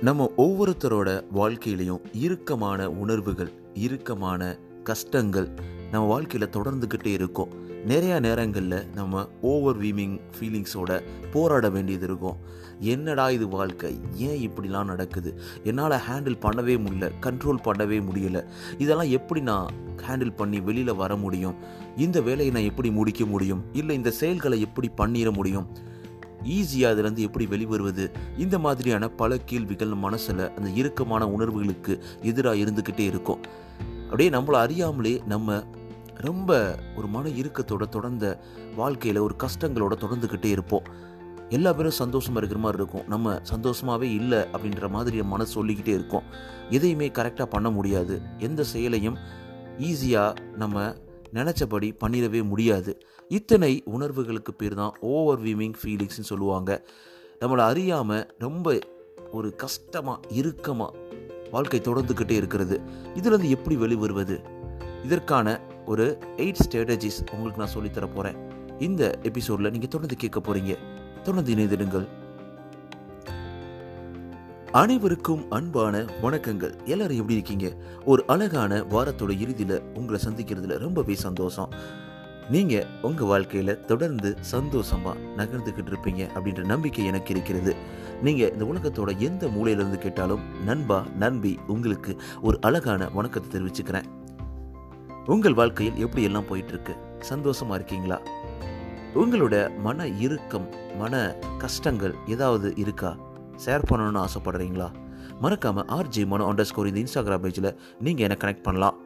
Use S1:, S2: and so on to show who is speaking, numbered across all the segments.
S1: நம்ம ஒவ்வொருத்தரோட வாழ்க்கையிலையும் இறுக்கமான உணர்வுகள் இறுக்கமான கஷ்டங்கள் நம்ம வாழ்க்கையில் தொடர்ந்துக்கிட்டே இருக்கும். நிறையா நேரங்களில் நம்ம ஓவர் வீமிங் ஃபீலிங்ஸோட போராட வேண்டியது இருக்கும். என்னடா இது வாழ்க்கை? ஏன் இப்படிலாம் நடக்குது? என்னால் ஹேண்டில் பண்ணவே முடியல கண்ட்ரோல் பண்ணவே முடியல. இதெல்லாம் எப்படி நான் ஹேண்டில் பண்ணி வெளியில் வர முடியும்? இந்த வேலையை நான் எப்படி முடிக்க முடியும்? இல்லை இந்த செயல்களை எப்படி பண்ணிட முடியும்? ஈஸியாக அதுலேருந்து எப்படி வெளிவருவது? இந்த மாதிரியான பல கேள்விகள் மனசில் அந்த இறுக்கமான உணர்வுகளுக்கு எதிராக இருந்துக்கிட்டே இருக்கும். அப்படியே நம்மளை அறியாமலே நம்ம ரொம்ப ஒரு மன இறுக்கத்தோட தொடர்ந்த வாழ்க்கையில் ஒரு கஷ்டங்களோட தொடர்ந்துக்கிட்டே இருப்போம். எல்லா பேரும் சந்தோஷமாக இருக்கிற மாதிரி இருக்கும். நம்ம சந்தோஷமாகவே இல்லை அப்படின்ற மாதிரி நம்ம மனசு சொல்லிக்கிட்டே இருக்கோம். எதையுமே கரெக்டாக பண்ண முடியாது. எந்த செயலையும் ஈஸியாக நம்ம நினச்சபடி பண்ணிடவே முடியாது. இத்தனை உணர்வுகளுக்கு பேர் தான் ஓவர்வீமிங் ஃபீலிங்ஸ்னு சொல்லுவாங்க. நம்மளை அறியாமல் ரொம்ப ஒரு கஷ்டமாக இறுக்கமாக வாழ்க்கை தொடர்ந்துக்கிட்டே இருக்கிறது. இதுலேருந்து எப்படி வெளிவருவது? இதற்கான ஒரு எயிட் ஸ்ட்ராட்டஜிஸ் உங்களுக்கு நான் சொல்லித்தர போகிறேன் இந்த எபிசோடில் நீங்கள் தொடர்ந்து கேட்க போகிறீங்க தொடர்ந்து இணைந்திடுங்கள். அனைவருக்கும் அன்பான வணக்கங்கள். எல்லாரும் எப்படி இருக்கீங்க? ஒரு அழகான வாரத்தோட இறுதியில் உங்களை சந்திக்கிறதுல ரொம்பவே சந்தோஷம். நீங்கள் உங்கள் வாழ்க்கையில் தொடர்ந்து சந்தோஷமாக நகர்ந்துக்கிட்டு இருப்பீங்க அப்படின்ற நம்பிக்கை எனக்கு இருக்கிறது. நீங்கள் இந்த உலகத்தோட எந்த மூலையிலிருந்து கேட்டாலும் நண்பா நண்பி உங்களுக்கு ஒரு அழகான வணக்கத்தை தெரிவிச்சுக்கிறேன். உங்கள் வாழ்க்கையில் எப்படி எல்லாம் போயிட்டு இருக்கு சந்தோஷமா இருக்கீங்களா? உங்களோட மன இறுக்கம் மன கஷ்டங்கள் ஏதாவது இருக்கா? ஷேர் பண்ணணும்னு ஆசைப்படுறீங்களா? மறக்காம ஆர்ஜி மனோ அண்டர் ஸ்கோர் இந்த இன்ஸ்டாகிராம் பேஜில் நீங்கள் என்னை கனெக்ட் பண்ணலாம்.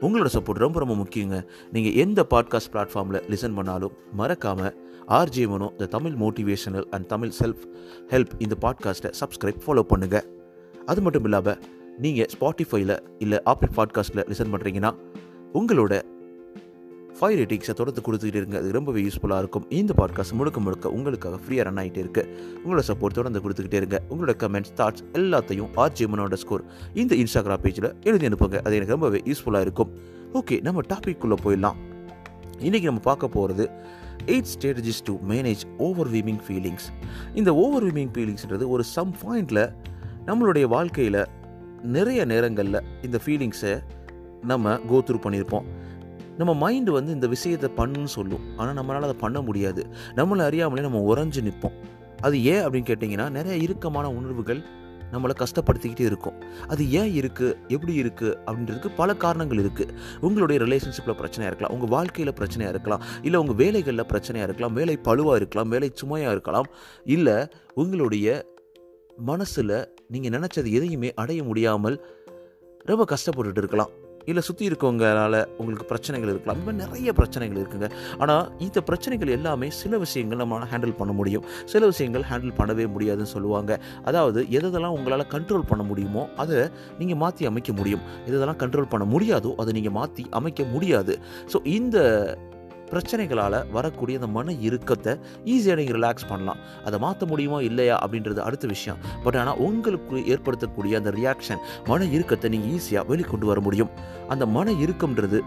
S1: உங்களோட சப்போர்ட் ரொம்ப ரொம்ப முக்கியங்க. நீங்கள் எந்த பாட்காஸ்ட் பிளாட்ஃபார்மில் லிசன் பண்ணாலும் மறக்காமல் R J Mano the Tamil motivational and Tamil self help இந்த பாட்காஸ்ட்டை சப்ஸ்கிரைப் ஃபாலோ பண்ணுங்கள் அது மட்டும் இல்லாமல் நீங்கள் ஸ்பாட்டிஃபைல இல்லை ஆப்பிள் பாட்காஸ்ட்டில் லிசன் பண்ணுறீங்கன்னா உங்களோட ஃபைவ் ரேட்டிங்ஸை தொடர்ந்து கொடுத்துக்கிட்டு இருங்க. அது ரொம்பவே யூஸ்ஃபுல்லாக இருக்கும். இந்த பாட்காஸ்ட் முழுக்க முழுக்க உங்களுக்காக ஃப்ரீயாக ரன் ஆகிட்டு இருக்கு. உங்களோட சப்போர்ட் தொடர்ந்து கொடுத்துக்கிட்டே இருங்க. உங்களோட கமெண்ட்ஸ் தாட்ஸ் எல்லாத்தையும் ஆர்ஜி மனோட ஸ்கோர் இந்த இன்ஸ்டாகிராம் பேஜில் எழுதி அனுப்புங்க. அது எனக்கு ரொம்பவே யூஸ்ஃபுல்லாக இருக்கும். ஓகே நம்ம டாபிக்குள்ளே போயிடலாம். இன்றைக்கி நம்ம பார்க்க போகிறது eight strategies to manage overwhelming feelings இந்த ஓவர் வீமிங் ஃபீலிங்ஸ்ன்றது ஒரு சம் பாயிண்டில் நம்மளுடைய வாழ்க்கையில் நிறைய நேரங்களில் இந்த ஃபீலிங்ஸை நம்ம கோத்ரூ பண்ணியிருப்போம் நம்ம மைண்டு வந்து இந்த விஷயத்தை பண்ணுன்னு சொல்லும். ஆனால் நம்மளால் அதை பண்ண முடியாது. நம்மளை அறியாமலே நம்ம உறைஞ்சு நிற்போம். அது ஏன் அப்படின்னு கேட்டிங்கன்னா நிறைய இறுக்கமான உணர்வுகள் நம்மளை கஷ்டப்படுத்திக்கிட்டே இருக்கும். அது ஏன் இருக்குது எப்படி இருக்குது அப்படின்றதுக்கு பல காரணங்கள் இருக்குது உங்களுடைய ரிலேஷன்ஷிப்பில் பிரச்சனையாக இருக்கலாம். உங்கள் வாழ்க்கையில் பிரச்சனையாக இருக்கலாம். இல்லை உங்கள் வேலைகளில் பிரச்சனையாக இருக்கலாம். வேலை பழுவாக இருக்கலாம். வேலை சுமையாக இருக்கலாம். இல்லை உங்களுடைய மனசில் நீங்கள் நினச்சது எதையுமே அடைய முடியாமல் ரொம்ப கஷ்டப்பட்டுட்டு இருக்கலாம். இல்லை சுற்றி இருக்கவங்களால் உங்களுக்கு பிரச்சனைகள் இருக்கலாம். இந்த மாதிரி நிறைய பிரச்சனைகள் இருக்குங்க. ஆனால் இந்த பிரச்சனைகள் எல்லாமே சில விஷயங்கள் நம்மளால் ஹேண்டில் பண்ண முடியும். சில விஷயங்கள் ஹேண்டில் பண்ணவே முடியாதுன்னு சொல்லுவாங்க. அதாவது எதெல்லாம் உங்களால் கண்ட்ரோல் பண்ண முடியுமோ அதை நீங்கள் மாற்றி அமைக்க முடியும். எதெல்லாம் கண்ட்ரோல் பண்ண முடியாதோ அதை நீங்கள் மாற்றி அமைக்க முடியாது. ஸோ இந்த பிரச்சனைகளால் வரக்கூடிய அந்த மன இறுக்கத்தை ஈஸியாக நீங்கள் ரிலாக்ஸ் பண்ணலாம். அதை மாற்ற முடியுமா? இல்லையா? அப்படின்றது அடுத்த விஷயம். பட் ஆனால் உங்களுக்கு ஏற்படுத்தக்கூடிய அந்த ரியாக்ஷன் மன இறுக்கத்தை நீங்கள் ஈஸியாக வெளிக்கொண்டு வர முடியும். அந்த மன இறுக்கம்ன்றது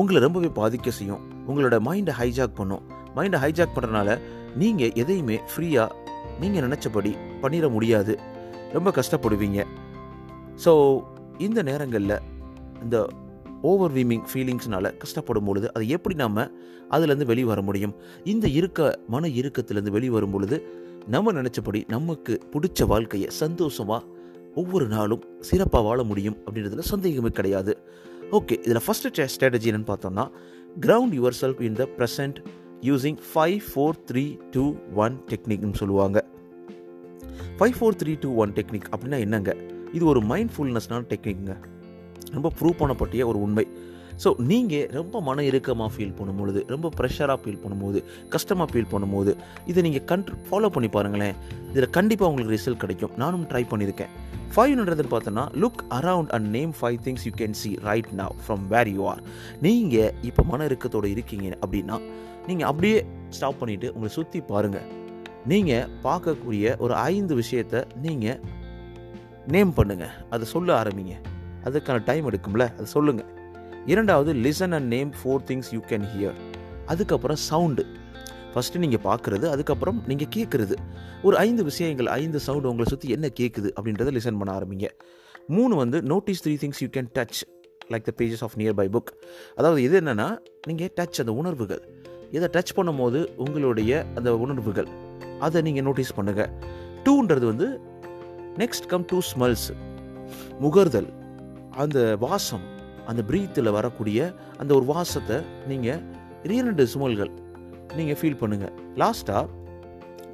S1: உங்களை ரொம்பவே பாதிக்க செய்யும். உங்களோட மைண்டை ஹைஜாக் பண்ணும். மைண்டை ஹைஜாக் பண்ணுறனால நீங்கள் எதையுமே ஃப்ரீயாக நீங்கள் நினச்சபடி பண்ணிட முடியாது. ரொம்ப கஷ்டப்படுவீங்க. ஸோ இந்த நேரங்களில் இந்த ஓவர் வீமிங் ஃபீலிங்ஸ்னால கஷ்டப்படும் பொழுது அது எப்படி நம்ம அதுலேருந்து வெளியே வர முடியும்? இந்த இருக்க மன இறுக்கத்துலேருந்து வெளியே வரும் பொழுது நம்ம நினச்சபடி நமக்கு பிடிச்ச வாழ்க்கையை சந்தோஷமாக ஒவ்வொரு நாளும் சிறப்பாக வாழ முடியும் அப்படின்றதுல சந்தேகமே கிடையாது. ஓகே இதில் ஃபஸ்ட்டு ஸ்ட்ராட்டஜி என்னென்னு பார்த்தோம்னா ground yourself in the present using five four three two one டெக்னிக்னு சொல்லுவாங்க. Five four three two one technique அப்படின்னா என்னங்க? இது ஒரு மைண்ட்ஃபுல்னஸ்னான டெக்னிக்ங்க ரொம்ப ப்ரூவ் பண்ணப்பட்டிய ஒரு உண்மை. ஸோ நீங்கள் ரொம்ப மன இறுக்கமாக ஃபீல் பண்ணும்பொழுது ரொம்ப ப்ரெஷராக ஃபீல் பண்ணும்போது கஷ்டமாக ஃபீல் பண்ணும்போது இதை நீங்கள் கண்ட்ரு ஃபாலோ பண்ணி பாருங்களேன். இதில் கண்டிப்பாக உங்களுக்கு ரிசல்ட் கிடைக்கும். நானும் ட்ரை பண்ணியிருக்கேன். ஃபைவ்ன்றது பார்த்தோன்னா look around and name five things you can see right now from where you are நீங்கள் இப்போ மன இறுக்கத்தோடு இருக்கீங்க அப்படின்னா நீங்கள் அப்படியே ஸ்டாப் பண்ணிவிட்டு உங்களை சுற்றி பாருங்கள் நீங்கள் பார்க்கக்கூடிய ஒரு ஐந்து விஷயத்தை நீங்கள் நேம் பண்ணுங்கள் அதை சொல்ல ஆரம்பிங்க. அதுக்கான டைம் எடுக்கும்ல அதை சொல்லுங்கள் இரண்டாவது listen and name four things you can hear அதுக்கப்புறம் சவுண்டு ஃபஸ்ட்டு நீங்கள் பார்க்குறது அதுக்கப்புறம் நீங்கள் கேட்குறது. ஒரு ஐந்து விஷயங்கள் ஐந்து சவுண்டு உங்களை சுற்றி என்ன கேட்குது அப்படின்றத லிசன் பண்ண ஆரம்பிங்க. மூணு வந்து notice three things you can touch like the pages of nearby book அதாவது இது என்னென்னா நீங்கள் டச் அந்த உணர்வுகள். இதை டச் பண்ணும்போது உங்களுடைய அந்த உணர்வுகள். அதை நீங்கள் நோட்டீஸ் பண்ணுங்கள் டூன்றது வந்து நெக்ஸ்ட் கம் டூ ஸ்மெல்ஸ் முகர்தல். அந்த வாசம் அந்த ப்ரீத்தில் வரக்கூடிய அந்த ஒரு வாசத்தை நீங்கள் இரண்டு சுமல்கள் நீங்கள் ஃபீல் பண்ணுங்கள் லாஸ்ட்டாக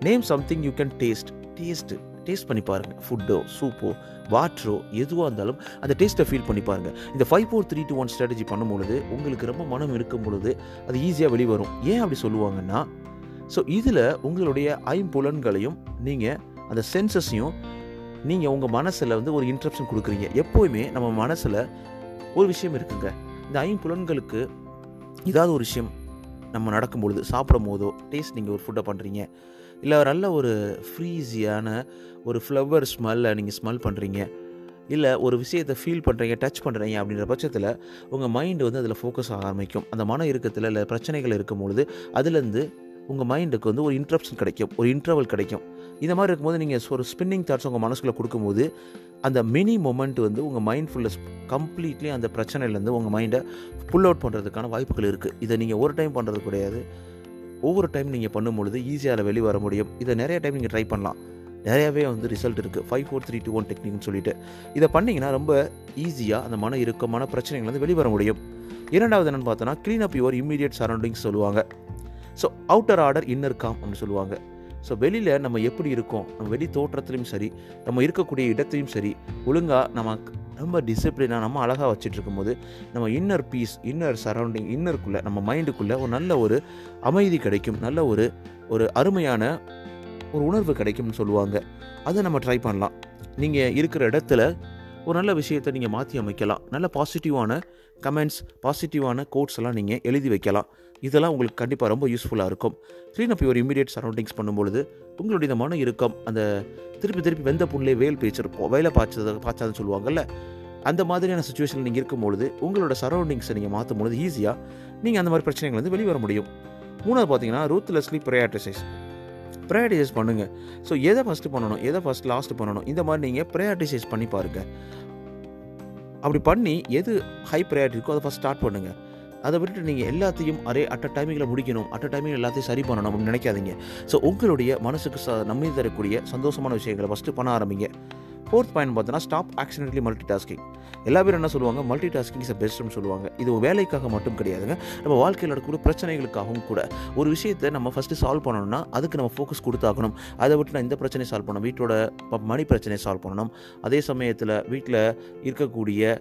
S1: name something you can taste taste taste பண்ணி பாருங்கள் ஃபுட்டோ சூப்போ வாட்டரோ எதுவாக இருந்தாலும் அந்த டேஸ்ட்டை ஃபீல் பண்ணி பாருங்கள் இந்த five four three two one strategy பண்ணும் பொழுது உங்களுக்கு ரொம்ப மனம் இருக்கும் பொழுது அது ஈஸியாக வெளிவரும். ஏன் அப்படி சொல்லுவாங்கன்னா ஸோ இதில் உங்களுடைய ஐம்புலன்களையும் நீங்கள் அந்த சென்சஸையும் நீங்கள் உங்கள் மனசில் வந்து ஒரு இன்ட்ரப்ஷன் கொடுக்குறீங்க. எப்போவுமே நம்ம மனசில் ஒரு விஷயம் இருக்குங்க. இந்த ஐம்புலன்களுக்கு ஏதாவது ஒரு விஷயம் நம்ம நடக்கும் பொழுது சாப்பிடும் போதோ டேஸ்ட் நீங்கள் ஒரு ஃபுட்டை பண்ணுறீங்க இல்லை நல்ல ஒரு ஃப்ரீஸியான ஒரு ஃப்ளவர் ஸ்மெல்லை நீங்கள் ஸ்மெல் பண்ணுறீங்க இல்லை ஒரு விஷயத்தை ஃபீல் பண்ணுறீங்க டச் பண்ணுறீங்க அப்படின்ற பட்சத்தில் உங்கள் மைண்டு வந்து அதில் ஃபோக்கஸ் ஆக ஆரம்பிக்கும். அந்த மன இறுக்கத்தில் இல்லை பிரச்சனைகள் இருக்கும் பொழுது அதுலேருந்து உங்கள் மைண்டுக்கு வந்து ஒரு இன்ட்ரப்ஷன் கிடைக்கும். ஒரு இன்டர்வல் கிடைக்கும். இந்த மாதிரி இருக்கும்போது நீங்கள் ஒரு ஸ்பின்னிங் தாட்ஸ் உங்கள் மனசுக்குள்ளே கொடுக்கும்போது அந்த மினி மொமெண்ட் வந்து உங்கள் மைண்ட் ஃபுல்லாக கம்ப்ளீட்லி அந்த பிரச்சனையிலேருந்து உங்கள் மைண்டை புல் அவுட் பண்ணுறதுக்கான வாய்ப்புகள் இருக்குது இதை நீங்கள் ஒரு டைம் பண்ணுறது கிடையாது. ஒவ்வொரு டைம் நீங்கள் பண்ணும்பொழுது ஈஸியாக அதில் வெளியே வர முடியும். இதை நிறைய டைம் நீங்கள் ட்ரை பண்ணலாம். நிறையாவே வந்து ரிசல்ட் இருக்குது five four three two one டெக்னிக்னு சொல்லிட்டு. இதை பண்ணிங்கன்னா ரொம்ப ஈஸியாக அந்த மன இறுக்கமான பிரச்சனைகள் வந்து வெளிவர முடியும். இரண்டாவது என்னென்னு பார்த்தோன்னா clean up your immediate surroundings சொல்லுவாங்க. So outer order inner calm அப்படின்னு சொல்லுவாங்க. ஸோ வெளியில் நம்ம எப்படி இருக்கோம்? நம்ம வெளி தோற்றத்துலையும் சரி நம்ம இருக்கக்கூடிய இடத்துலையும் சரி ஒழுங்காக நம்ம ரொம்ப டிசிப்ளினாக நம்ம அழகாக வச்சுட்டு இருக்கும்போது நம்ம இன்னர் பீஸ் இன்னர் சரௌண்டிங் இன்னருக்குள்ளே நம்ம மைண்டுக்குள்ளே ஒரு நல்ல ஒரு அமைதி கிடைக்கும். நல்ல ஒரு ஒரு அருமையான ஒரு உணர்வு கிடைக்கும்னு சொல்லுவாங்க. அதை நம்ம ட்ரை பண்ணலாம். நீங்கள் இருக்கிற இடத்துல ஒரு நல்ல விஷயத்தை நீங்கள் மாற்றி அமைக்கலாம். நல்ல பாசிட்டிவான கமெண்ட்ஸ் பாசிட்டிவான கோட்ஸ் எல்லாம் நீங்கள் எழுதி வைக்கலாம். இதெல்லாம் உங்களுக்கு கண்டிப்பாக ரொம்ப யூஸ்ஃபுல்லாக இருக்கும். Clean up your immediate surroundings பண்ணும்பொழுது உங்களுடைய இந்த மன இறுக்கம் அந்த திருப்பி திருப்பி வெந்த புண்ணிலே வேல் பேச்சிருப்போம் வேலை பாய்ச்சது பாய்ச்சாதுன்னு சொல்லுவாங்கல்ல? அந்த மாதிரியான சுச்சுவேஷனில் நீங்கள் இருக்கும்பொழுது உங்களோட சரௌண்டிங்ஸை நீங்கள் மாற்றும் பொழுது ஈஸியாக நீங்கள் அந்த மாதிரி பிரச்சனைகள் வந்து வெளிவர முடியும். மூணாவது பார்த்தீங்கன்னா ரூத்லெஸ்லி ப்ரையாரிட்டைசைஸ் ப்ரையாரிட்டைஸ் பண்ணுங்கள் ஸோ எதை ஃபஸ்ட்டு பண்ணணும்? எதை ஃபஸ்ட் லாஸ்ட்டு பண்ணணும்? இந்த மாதிரி நீங்கள் ப்ரையாரிட்டைசைஸ் பண்ணி பாருங்கள் அப்படி பண்ணி எது ஹை ப்ரையாரிட்டி இருக்கோ அதை ஃபஸ்ட் ஸ்டார்ட் பண்ணுங்கள் அதை விட்டுட்டு நீங்கள் எல்லாத்தையும் அரே அட்ட டைமிங்கில் முடிக்கணும். அட்ட டைமிங்கில் டைமிங் எல்லாத்தையும் சரி பண்ணணும் அப்படின்னு நினைக்காதீங்க. ஸோ உங்களுடைய மனசுக்கு ச நம்பி தரக்கூடிய சந்தோஷமான விஷயங்களை ஃபஸ்ட்டு பண்ண ஆரம்பிங்க. ஃபோர்த் பாயிண்ட் பார்த்தோன்னா ஸ்டாப் ஆக்சிடென்ட்லி மல்டி டாஸ்கிங் எல்லா பேரும் என்ன சொல்லுவாங்க? மல்டி டாஸ்கிங் இஸ் பெஸ்ட்னு சொல்லுவாங்க. இது வேலைக்காக மட்டும் கிடையாதுங்க. நம்ம வாழ்க்கையில் நடக்கக்கூடிய பிரச்சனைகளுக்காகவும் கூட. ஒரு விஷயத்தை நம்ம ஃபஸ்ட்டு சால்வ் பண்ணணும்னா அதுக்கு நம்ம ஃபோக்கஸ் கொடுத்தாகணும். அதை விட்டு நான் இந்த பிரச்சனையை சால்வ் பண்ணணும். வீட்டோட மணி பிரச்சனையை சால்வ் பண்ணணும். அதே சமயத்தில் வீட்டில் இருக்கக்கூடிய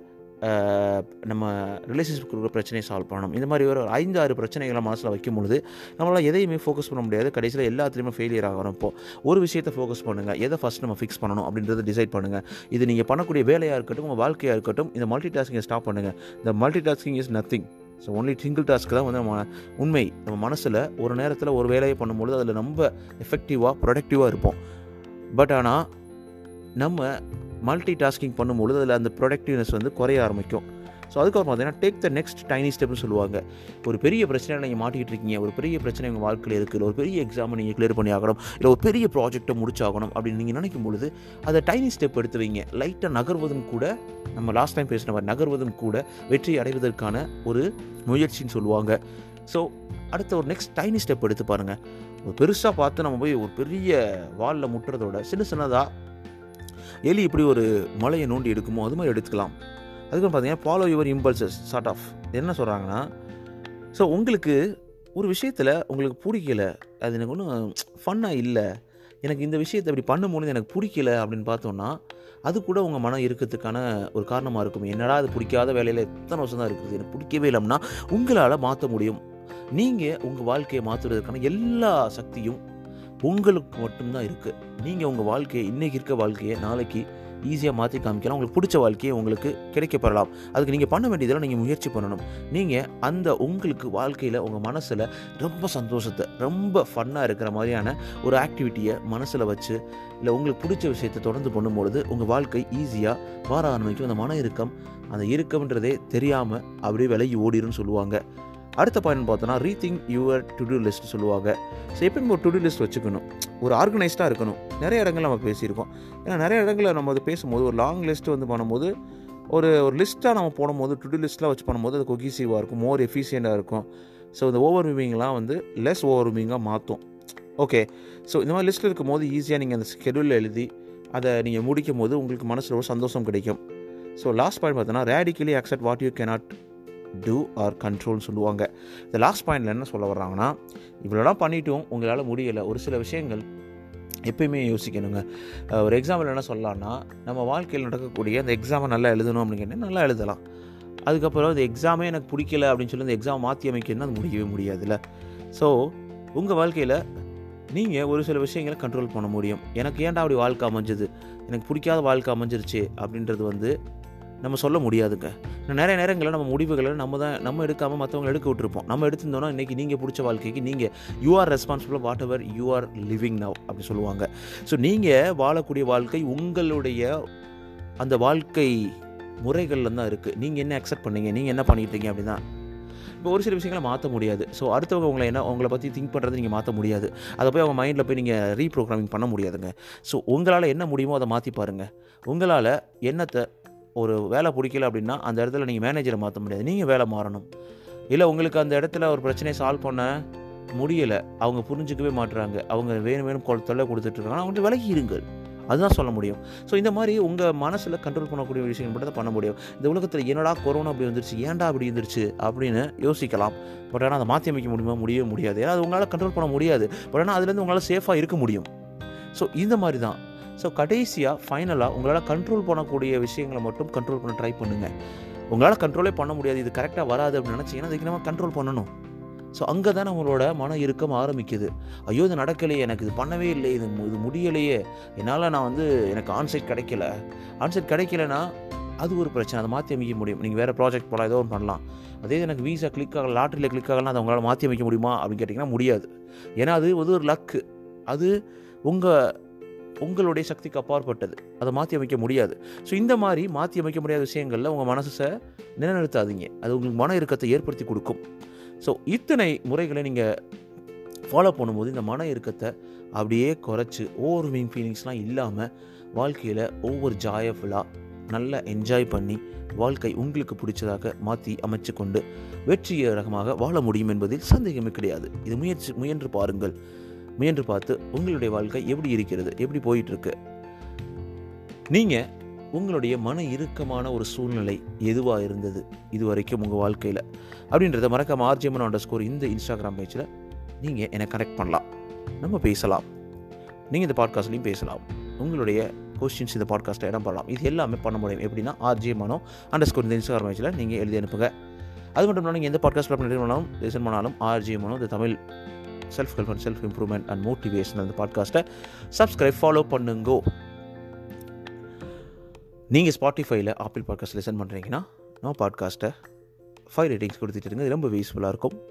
S1: நம்ம ரிலேஷன்ஷிப் இருக்கிற பிரச்சனையை சால்வ் பண்ணணும். இந்த மாதிரி ஒரு ஐந்து ஆறு பிரச்சனைகளை மனசில் வைக்கும் பொழுது நம்மளால் எதையுமே ஃபோக்கஸ் பண்ண முடியாது. கடைசியில் எல்லாத்துலேயுமே ஃபெயிலியர் ஆகிறோம் இப்போ ஒரு விஷயத்தை ஃபோக்கஸ் பண்ணுங்கள் எதை ஃபஸ்ட் நம்ம ஃபிக்ஸ் பண்ணணும் அப்படின்றத டிசைட் பண்ணுங்கள் இது நீங்கள் பண்ணக்கூடிய வேலையாக இருக்கட்டும் உங்கள் வாழ்க்கையாக இருக்கட்டும் இந்த மல்டி டாஸ்கிங்கை ஸ்டாப் பண்ணுங்கள் இந்த multitasking is nothing so only single task தான் வந்து நம்ம உண்மை. நம்ம மனசில் ஒரு நேரத்தில் ஒரு வேலையை பண்ணும்பொழுது அதில் ரொம்ப எஃபெக்டிவாக ப்ரொடக்டிவாக இருப்போம். பட் ஆனால் நம்ம மல்டி டாஸ்கிங் பண்ணும்பொழுது அதில் அந்த ப்ரொடக்டிவ்னஸ் வந்து குறைய ஆரம்பிக்கும். ஸோ அதுக்கப்புறம் பார்த்தீங்கன்னா டேக் த நெக்ஸ்ட் டைனி ஸ்டெப்னு சொல்லுவாங்க. ஒரு பெரிய பிரச்சனை நீங்கள் மாட்டிக்கிட்டு இருக்கீங்க ஒரு பெரிய பிரச்சனை உங்கள் வாழ்க்கையில் இருக்குது இல்லை ஒரு பெரிய எக்ஸாமை நீங்கள் கிளியர் பண்ணி ஆகணும் இல்லை ஒரு பெரிய ப்ராஜெக்ட்டை முடிச்சாகணும் அப்படின்னு நீங்கள் நினைக்கும் பொழுது அதை டைனி ஸ்டெப் எடுத்து வைங்க. லைட்டாக நகர்வதும் கூட நம்ம லாஸ்ட் டைம் பேசின மாதிரி நகர்வதும் கூட வெற்றி அடைவதற்கான ஒரு முயற்சின்னு சொல்லுவாங்க. ஸோ அடுத்த ஒரு நெக்ஸ்ட் டைனி ஸ்டெப் எடுத்து பாருங்கள் ஒரு பெருசாக பார்த்து நம்ம போய் ஒரு பெரிய வாலில் முட்டுறதோட சின்ன சின்னதாக எலி இப்படி ஒரு மலையை நோண்டி எடுக்குமோ அது மாதிரி எடுத்துக்கலாம். அதுக்கப்புறம் பார்த்தீங்கன்னா follow your impulses sort of என்ன சொல்கிறாங்கன்னா ஸோ உங்களுக்கு ஒரு விஷயத்தில் உங்களுக்கு பிடிக்கல அது எனக்கு ஒன்றும் ஃபன்னாக இல்லை எனக்கு இந்த விஷயத்தை இப்படி பண்ணும்போது எனக்கு பிடிக்கல அப்படின்னு பார்த்தோன்னா அது கூட உங்கள் மனம் இருக்கிறதுக்கான ஒரு காரணமாக இருக்கும். என்னடா அது பிடிக்காத வேலையில் எத்தனை வருஷம் தான் இருக்குது எனக்கு பிடிக்கவே இல்லைன்னா உங்களால் மாற்ற முடியும். நீங்கள் உங்கள் வாழ்க்கையை மாற்றுறதுக்கான எல்லா சக்தியும் உங்களுக்கு மட்டும்தான் இருக்குது நீங்கள் உங்கள் வாழ்க்கையை இன்றைக்கி இருக்க வாழ்க்கையை நாளைக்கு ஈஸியாக மாற்றி காமிக்கலாம். உங்களுக்கு பிடிச்ச வாழ்க்கையை உங்களுக்கு கிடைக்க பெறலாம். அதுக்கு நீங்கள் பண்ண வேண்டியதெல்லாம் நீங்கள் முயற்சி பண்ணணும். நீங்கள் அந்த உங்களுக்கு வாழ்க்கையில் உங்கள் மனசில் ரொம்ப சந்தோஷத்தை ரொம்ப ஃபன்னாக இருக்கிற மாதிரியான ஒரு ஆக்டிவிட்டியை மனசில் வச்சு இல்லை உங்களுக்கு பிடிச்ச விஷயத்தை தொடர்ந்து பண்ணும்பொழுது உங்கள் வாழ்க்கை ஈஸியாக மாற ஆரம்பிக்கும். அந்த மன இறுக்கம் அந்த இறுக்கம்ன்றதே தெரியாமல் அப்படியே விலகி ஓடிரும்னு சொல்லுவாங்க. அடுத்த பாயிண்ட் பார்த்தோன்னா rethink your to do list சொல்லுவாங்க. ஸோ எப்பயும் ஒரு டு டூ லிஸ்ட் வச்சுக்கணும். ஒரு ஆர்கனைஸ்டாக இருக்கணும். நிறைய இடங்கள் நம்ம பேசியிருக்கோம். ஏன்னா நிறைய இடங்களில் நம்ம அது பேசும்போது ஒரு லாங் லிஸ்ட் வந்து பண்ணும்போது ஒரு ஒரு லிஸ்ட்டாக நம்ம போடும்போது டு டூ வச்சு பண்ணும்போது அது கொகிசிவாக இருக்கும் மோர் எஃபிஷியண்ட்டாக இருக்கும். ஸோ இந்த ஓவர் விமிங்லாம் வந்து லெஸ் ஓவர் விமிங்காக மாற்றும் ஓகே ஸோ இந்த மாதிரி லிஸ்ட்டில் இருக்கும் போது ஈஸியாக நீங்கள் அந்த ஸ்கெடியூலில் எழுதி அதை நீங்கள் முடிக்கும் போது உங்களுக்கு மனசில் ஒரு சந்தோஷம் கிடைக்கும். ஸோ லாஸ்ட் பாயிண்ட் பார்த்தோன்னா radically accept what you cannot do or கண்ட்ரோல்னு சொல்லுவாங்க. இந்த லாஸ்ட் பாயிண்டில் என்ன சொல்ல வர்றாங்கன்னா இவ்வளோலாம் பண்ணிட்டும் உங்களால் முடியலை. ஒரு சில விஷயங்கள் எப்பயுமே யோசிக்கணுங்க. ஒரு எக்ஸாம்பிள் என்ன சொல்லலாம்னா நம்ம வாழ்க்கையில் நடக்கக்கூடிய அந்த எக்ஸாமை நல்லா எழுதணும் அப்படின்னு நல்லா எழுதலாம். அதுக்கப்புறம் இந்த எக்ஸாமே எனக்கு பிடிக்கல அப்படின்னு சொல்லி அந்த எக்ஸாம் மாற்றி அமைக்கணும்னா அது முடியவே முடியாதுல்ல. ஸோ உங்கள் வாழ்க்கையில் நீங்கள் ஒரு சில விஷயங்களை கண்ட்ரோல் பண்ண முடியும். எனக்கு ஏன்டா அப்படி வாழ்க்கை அமைஞ்சது? எனக்கு பிடிக்காத வாழ்க்கை அமைஞ்சிருச்சு அப்படின்றது வந்து நம்ம சொல்ல முடியாதுங்க. நிறைய நேரங்களில் நம்ம முடிவுகளை நம்ம தான் நம்ம எடுக்காமல் மற்றவங்க எடுக்க விட்டுருப்போம். நம்ம எடுத்திருந்தோம்னா இன்றைக்கி நீங்கள் பிடிச்ச வாழ்க்கைக்கு நீங்கள் you are responsible whatever you are living now அப்படி சொல்லுவாங்க. ஸோ நீங்கள் வாழக்கூடிய வாழ்க்கை உங்களுடைய அந்த வாழ்க்கை முறைகளில் தான் இருக்குது நீங்கள் என்ன அக்செப்ட் பண்ணீங்க? நீங்கள் என்ன பண்ணிட்டீங்க அப்படின்னா இப்போ ஒரு சில விஷயங்களை மாற்ற முடியாது. ஸோ அடுத்தவங்க உங்களை என்ன உங்களை பற்றி திங்க் பண்ணுறது நீங்கள் மாற்ற முடியாது. அதை போய் அவங்க மைண்டில் போய் நீங்கள் ரீப்ரோக்ராமிங் பண்ண முடியாதுங்க. ஸோ உங்களால் என்ன முடியுமோ அதை மாற்றி பாருங்கள் உங்களால் என்னத்தை ஒரு வேலை பிடிக்கல அப்படின்னா அந்த இடத்துல நீங்கள் மேனேஜரை மாற்ற முடியாது. நீங்கள் வேலை மாறணும். இல்லை உங்களுக்கு அந்த இடத்துல ஒரு பிரச்சனையை சால்வ் பண்ண முடியலை. அவங்க புரிஞ்சுக்கவே மாட்டுறாங்க அவங்க வேணும் வேணும் கொ- தொல்லை கொடுத்துட்ருக்காங்க அவங்க விலகி இருங்கள். அதுதான் சொல்ல முடியும். ஸோ இந்த மாதிரி உங்கள் மனசில் கண்ட்ரோல் பண்ணக்கூடிய விஷயம் மட்டும் தான் பண்ண முடியும். இந்த உலகத்தில் என்னடா கொரோனா அப்படி வந்துருச்சு ஏன்டா அப்படி இருந்துருச்சு அப்படின்னு யோசிக்கலாம். பட் ஆனால் அதை மாற்றி அமைக்க முடியுமா? முடியவே முடியாது. ஏன்னா அது உங்களால் கண்ட்ரோல் பண்ண முடியாது. பட் ஆனால் அதுலேருந்து உங்களால் சேஃபாக இருக்க முடியும். ஸோ இந்த மாதிரி தான். ஸோ கடைசியாக ஃபைனலாக உங்களால் கண்ட்ரோல் பண்ணக்கூடிய விஷயங்களை மட்டும் கண்ட்ரோல் பண்ண ட்ரை பண்ணுங்கள் உங்களால் கண்ட்ரோலே பண்ண முடியாது. இது கரெக்டாக வராது அப்படின்னு நினச்சிங்கன்னா அதுக்கு நம்ம கண்ட்ரோல் பண்ணணும். ஸோ அங்கே தான் நம்மளோட மன இறுக்கம் ஆரம்பிக்குது. ஐயோ இது நடக்கலையே எனக்கு இது பண்ணவே இல்லை இது இது முடியலையே. என்னால் நான் வந்து எனக்கு ஆன்சைட் கிடைக்கல. ஆன்சைட் கிடைக்கலனா அது ஒரு பிரச்சனை. அதை மாற்றி அமைக்க முடியும். நீங்கள் வேறு ப்ராஜெக்ட் போகலாம் ஏதோ ஒன்று பண்ணலாம். அதே எனக்கு வீசா கிளிக் ஆகல லாட்டரியில் கிளிக் ஆகலாம் அதை உங்களால் மாற்றி அமைக்க முடியுமா அப்படின்னு கேட்டிங்கன்னா முடியாது. ஏன்னா அது வந்து ஒரு லக்கு அது உங்கள் உங்களுடைய சக்திக்கு அப்பாற்பட்டது. அதை மாற்றி அமைக்க முடியாது. ஸோ இந்த மாதிரி மாற்றி அமைக்க முடியாத விஷயங்களில் உங்கள் மனசை நிலைநிறுத்தாதீங்க. அது உங்களுக்கு மன இறுக்கத்தை ஏற்படுத்தி கொடுக்கும். ஸோ இத்தனை முறைகளை நீங்கள் ஃபாலோ பண்ணும்போது இந்த மன இறுக்கத்தை அப்படியே குறைச்சி ஓவர் மீன் ஃபீலிங்ஸ்லாம் இல்லாமல் வாழ்க்கையில் ஒவ்வொரு ஜாயஃபுல்லாக நல்லா என்ஜாய் பண்ணி வாழ்க்கை உங்களுக்கு பிடிச்சதாக மாற்றி அமைச்சு கொண்டு வெற்றிகரமாக வாழ முடியும் என்பதில் சந்தேகமே கிடையாது. இது முயற்சி முயன்று பாருங்கள். முயன்று பார்த்து உங்களுடைய வாழ்க்கை எப்படி இருக்கிறது? எப்படி போயிட்டுருக்கு? நீங்கள் உங்களுடைய மன இறுக்கமான ஒரு சூழ்நிலை எதுவாக இருந்தது இது வரைக்கும் உங்கள் வாழ்க்கையில்? அப்படின்றத மறக்காம ஆர்ஜிஎம்என் அண்டர் ஸ்கோர் இந்த இன்ஸ்டாகிராம் பேஜில் நீங்கள் என்னை கனெக்ட் பண்ணலாம். நம்ம பேசலாம். நீங்கள் இந்த பாட்காஸ்ட்லையும் பேசலாம். உங்களுடைய கொஸ்டின்ஸ் இந்த பாட்காஸ்ட்டில் இடம் பண்ணலாம் இது எல்லாமே பண்ண முடியும். எப்படின்னா ஆர்ஜே மனோ அண்டர் ஸ்கோர் இந்த இன்ஸ்டாகிராம் பேஜில் நீங்கள் எழுதி அனுப்புங்க. அது மட்டும் இல்லாமல் நீங்கள் எந்த பாட்காஸ்ட்டில் பண்ணாலும் லிசன் பண்ணாலும் ஆர்ஜே மனோ இந்த Tamil self help and self improvement and motivation அந்த பாட்காஸ்ட்டை சப்ஸ்கிரைப் ஃபாலோ பண்ணுங்கோ. நீங்கள் ஸ்பாட்டிஃபைல ஆப்பிள் பாட்காஸ்ட் லிசன் பண்ணுறீங்கன்னா நான் பாட்காஸ்ட்டை ஃபைவ் ரேட்டிங்ஸ் கொடுத்துட்டு இருங்க. ரொம்ப யூஸ்ஃபுல்லாக இருக்கும்.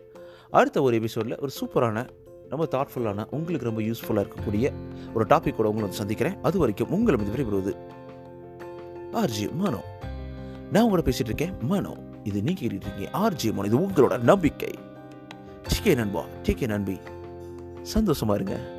S1: அடுத்த ஒரு எபிசோடில் ஒரு சூப்பரான ரொம்ப தாட்ஃபுல்லான உங்களுக்கு ரொம்ப யூஸ்ஃபுல்லாக இருக்கக்கூடிய ஒரு டாப்பிக்கோட உங்களை வந்து சந்திக்கிறேன். அது வரைக்கும் உங்களை வந்து விரைவுறுவது ஆர்ஜி மனோ நான் உங்களோட பேசிகிட்டு இருக்கேன். மனோ இது நீங்கள் கேட்டுட்டு இருக்கீங்க. ஆர்ஜி மனோ இது உங்களோட நம்பிக்கை. டிகே நண்பா. டிகே நண்பி. சந்தோஷமா இருங்க.